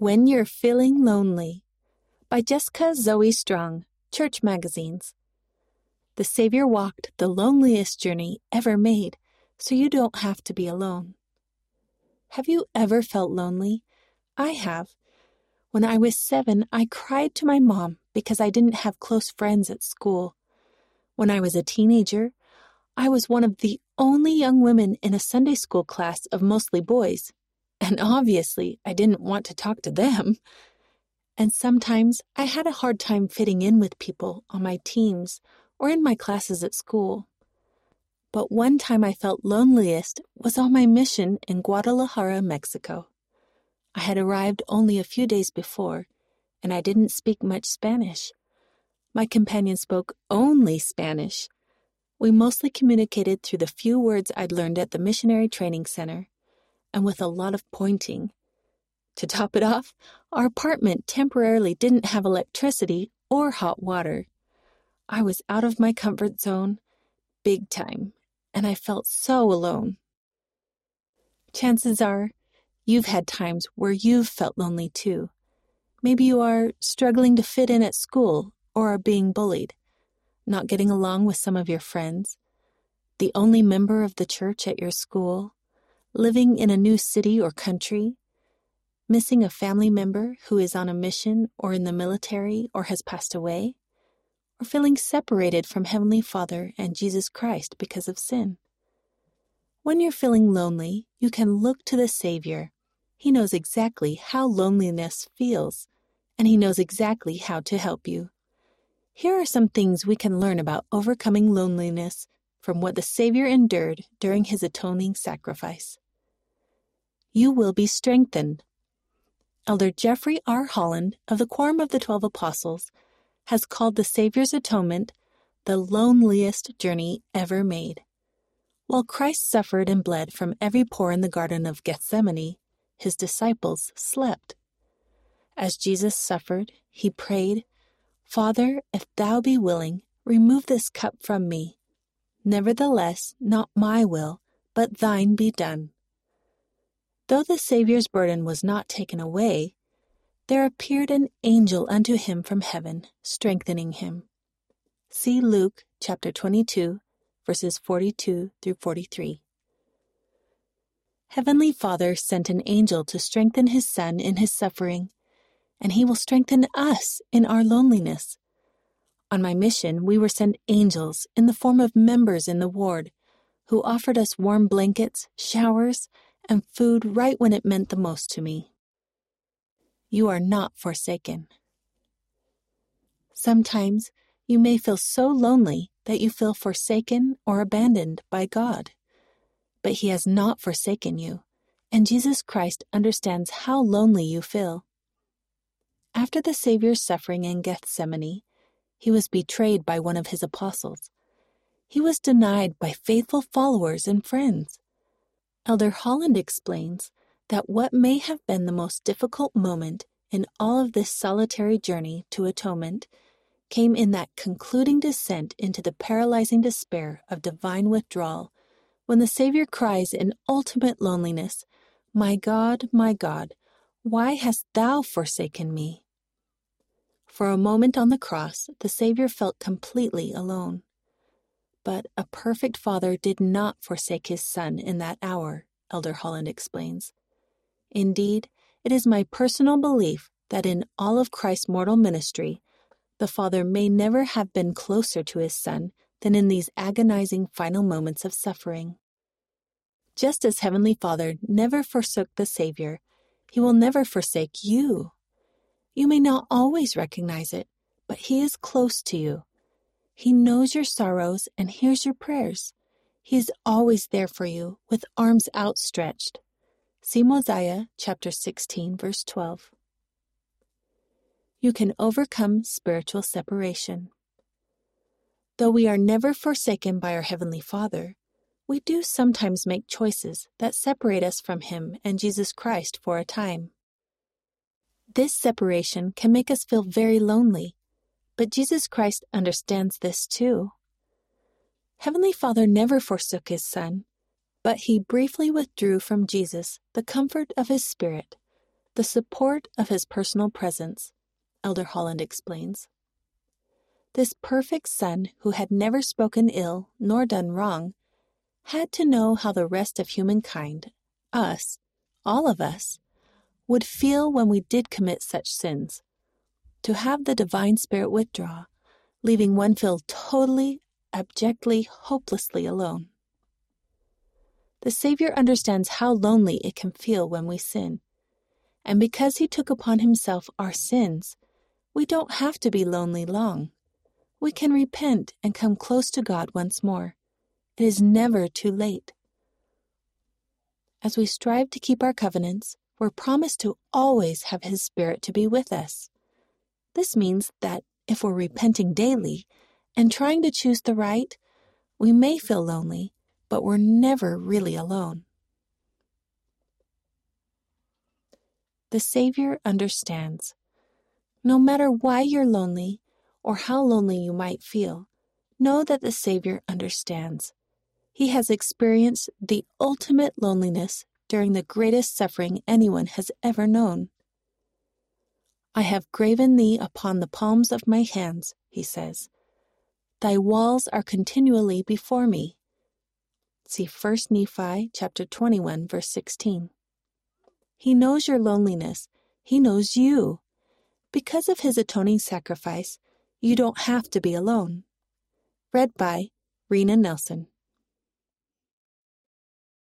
When You're Feeling Lonely by Jessica Zoe Strong, Church Magazines. The Savior walked the loneliest journey ever made, so you don't have to be alone. Have you ever felt lonely? I have. When I was seven, I cried to my mom because I didn't have close friends at school. When I was a teenager, I was one of the only young women in a Sunday school class of mostly boys, and obviously I didn't want to talk to them. And sometimes I had a hard time fitting in with people on my teams or in my classes at school. But one time I felt loneliest was on my mission in Guadalajara, Mexico. I had arrived only a few days before, and I didn't speak much Spanish. My companion spoke only Spanish, we mostly communicated through the few words I'd learned at the missionary training center, and with a lot of pointing. To top it off, our apartment temporarily didn't have electricity or hot water. I was out of my comfort zone, big time, and I felt so alone. Chances are, you've had times where you've felt lonely too. Maybe you are struggling to fit in at school or are being bullied not getting along with some of your friends, the only member of the church at your school, living in a new city or country, missing a family member who is on a mission or in the military or has passed away, or feeling separated from Heavenly Father and Jesus Christ because of sin. When you're feeling lonely, you can look to the Savior. He knows exactly how loneliness feels, and He knows exactly how to help you. Here are some things we can learn about overcoming loneliness from what the Savior endured during his atoning sacrifice. You will be strengthened. Elder Jeffrey R. Holland of the Quorum of the Twelve Apostles has called the Savior's atonement the loneliest journey ever made. While Christ suffered and bled from every pore in the Garden of Gethsemane, his disciples slept. As Jesus suffered, he prayed, Father, if thou be willing, remove this cup from me. Nevertheless, not my will, but thine be done. Though the Saviour's burden was not taken away, there appeared an angel unto him from heaven, strengthening him. See Luke chapter 22, verses 42 through 43. Heavenly Father sent an angel to strengthen his Son in his suffering and He will strengthen us in our loneliness. On my mission, we were sent angels in the form of members in the ward who offered us warm blankets, showers, and food right when it meant the most to me. You are not forsaken. Sometimes you may feel so lonely that you feel forsaken or abandoned by God. But He has not forsaken you, and Jesus Christ understands how lonely you feel. After the Savior's suffering in Gethsemane, he was betrayed by one of his apostles. He was denied by faithful followers and friends. Elder Holland explains that what may have been the most difficult moment in all of this solitary journey to atonement came in that concluding descent into the paralyzing despair of divine withdrawal when the Savior cries in ultimate loneliness, My God, my God, why hast thou forsaken me? For a moment on the cross, the Savior felt completely alone. But a perfect Father did not forsake his Son in that hour, Elder Holland explains. Indeed, it is my personal belief that in all of Christ's mortal ministry, the Father may never have been closer to his Son than in these agonizing final moments of suffering. Just as Heavenly Father never forsook the Savior, he will never forsake you. You may not always recognize it, but He is close to you. He knows your sorrows and hears your prayers. He is always there for you with arms outstretched. See Mosiah chapter 16 verse 12. You can overcome spiritual separation. Though we are never forsaken by our Heavenly Father, we do sometimes make choices that separate us from Him and Jesus Christ for a time. This separation can make us feel very lonely, but Jesus Christ understands this too. Heavenly Father never forsook his Son, but he briefly withdrew from Jesus the comfort of his Spirit, the support of his personal presence, Elder Holland explains. This perfect Son, who had never spoken ill nor done wrong, had to know how the rest of humankind, us, all of us, would feel when we did commit such sins. To have the divine spirit withdraw, leaving one feel totally, abjectly, hopelessly alone. The Savior understands how lonely it can feel when we sin. And because he took upon himself our sins, we don't have to be lonely long. We can repent and come close to God once more. It is never too late. As we strive to keep our covenants, we're promised to always have His Spirit to be with us. This means that if we're repenting daily and trying to choose the right, we may feel lonely, but we're never really alone. The Savior understands. No matter why you're lonely or how lonely you might feel, know that the Savior understands. He has experienced the ultimate loneliness during the greatest suffering anyone has ever known. I have graven thee upon the palms of my hands, he says. Thy walls are continually before me. See 1 Nephi chapter 21 verse 16. He knows your loneliness. He knows you. Because of his atoning sacrifice, you don't have to be alone. Read by Rena Nelson.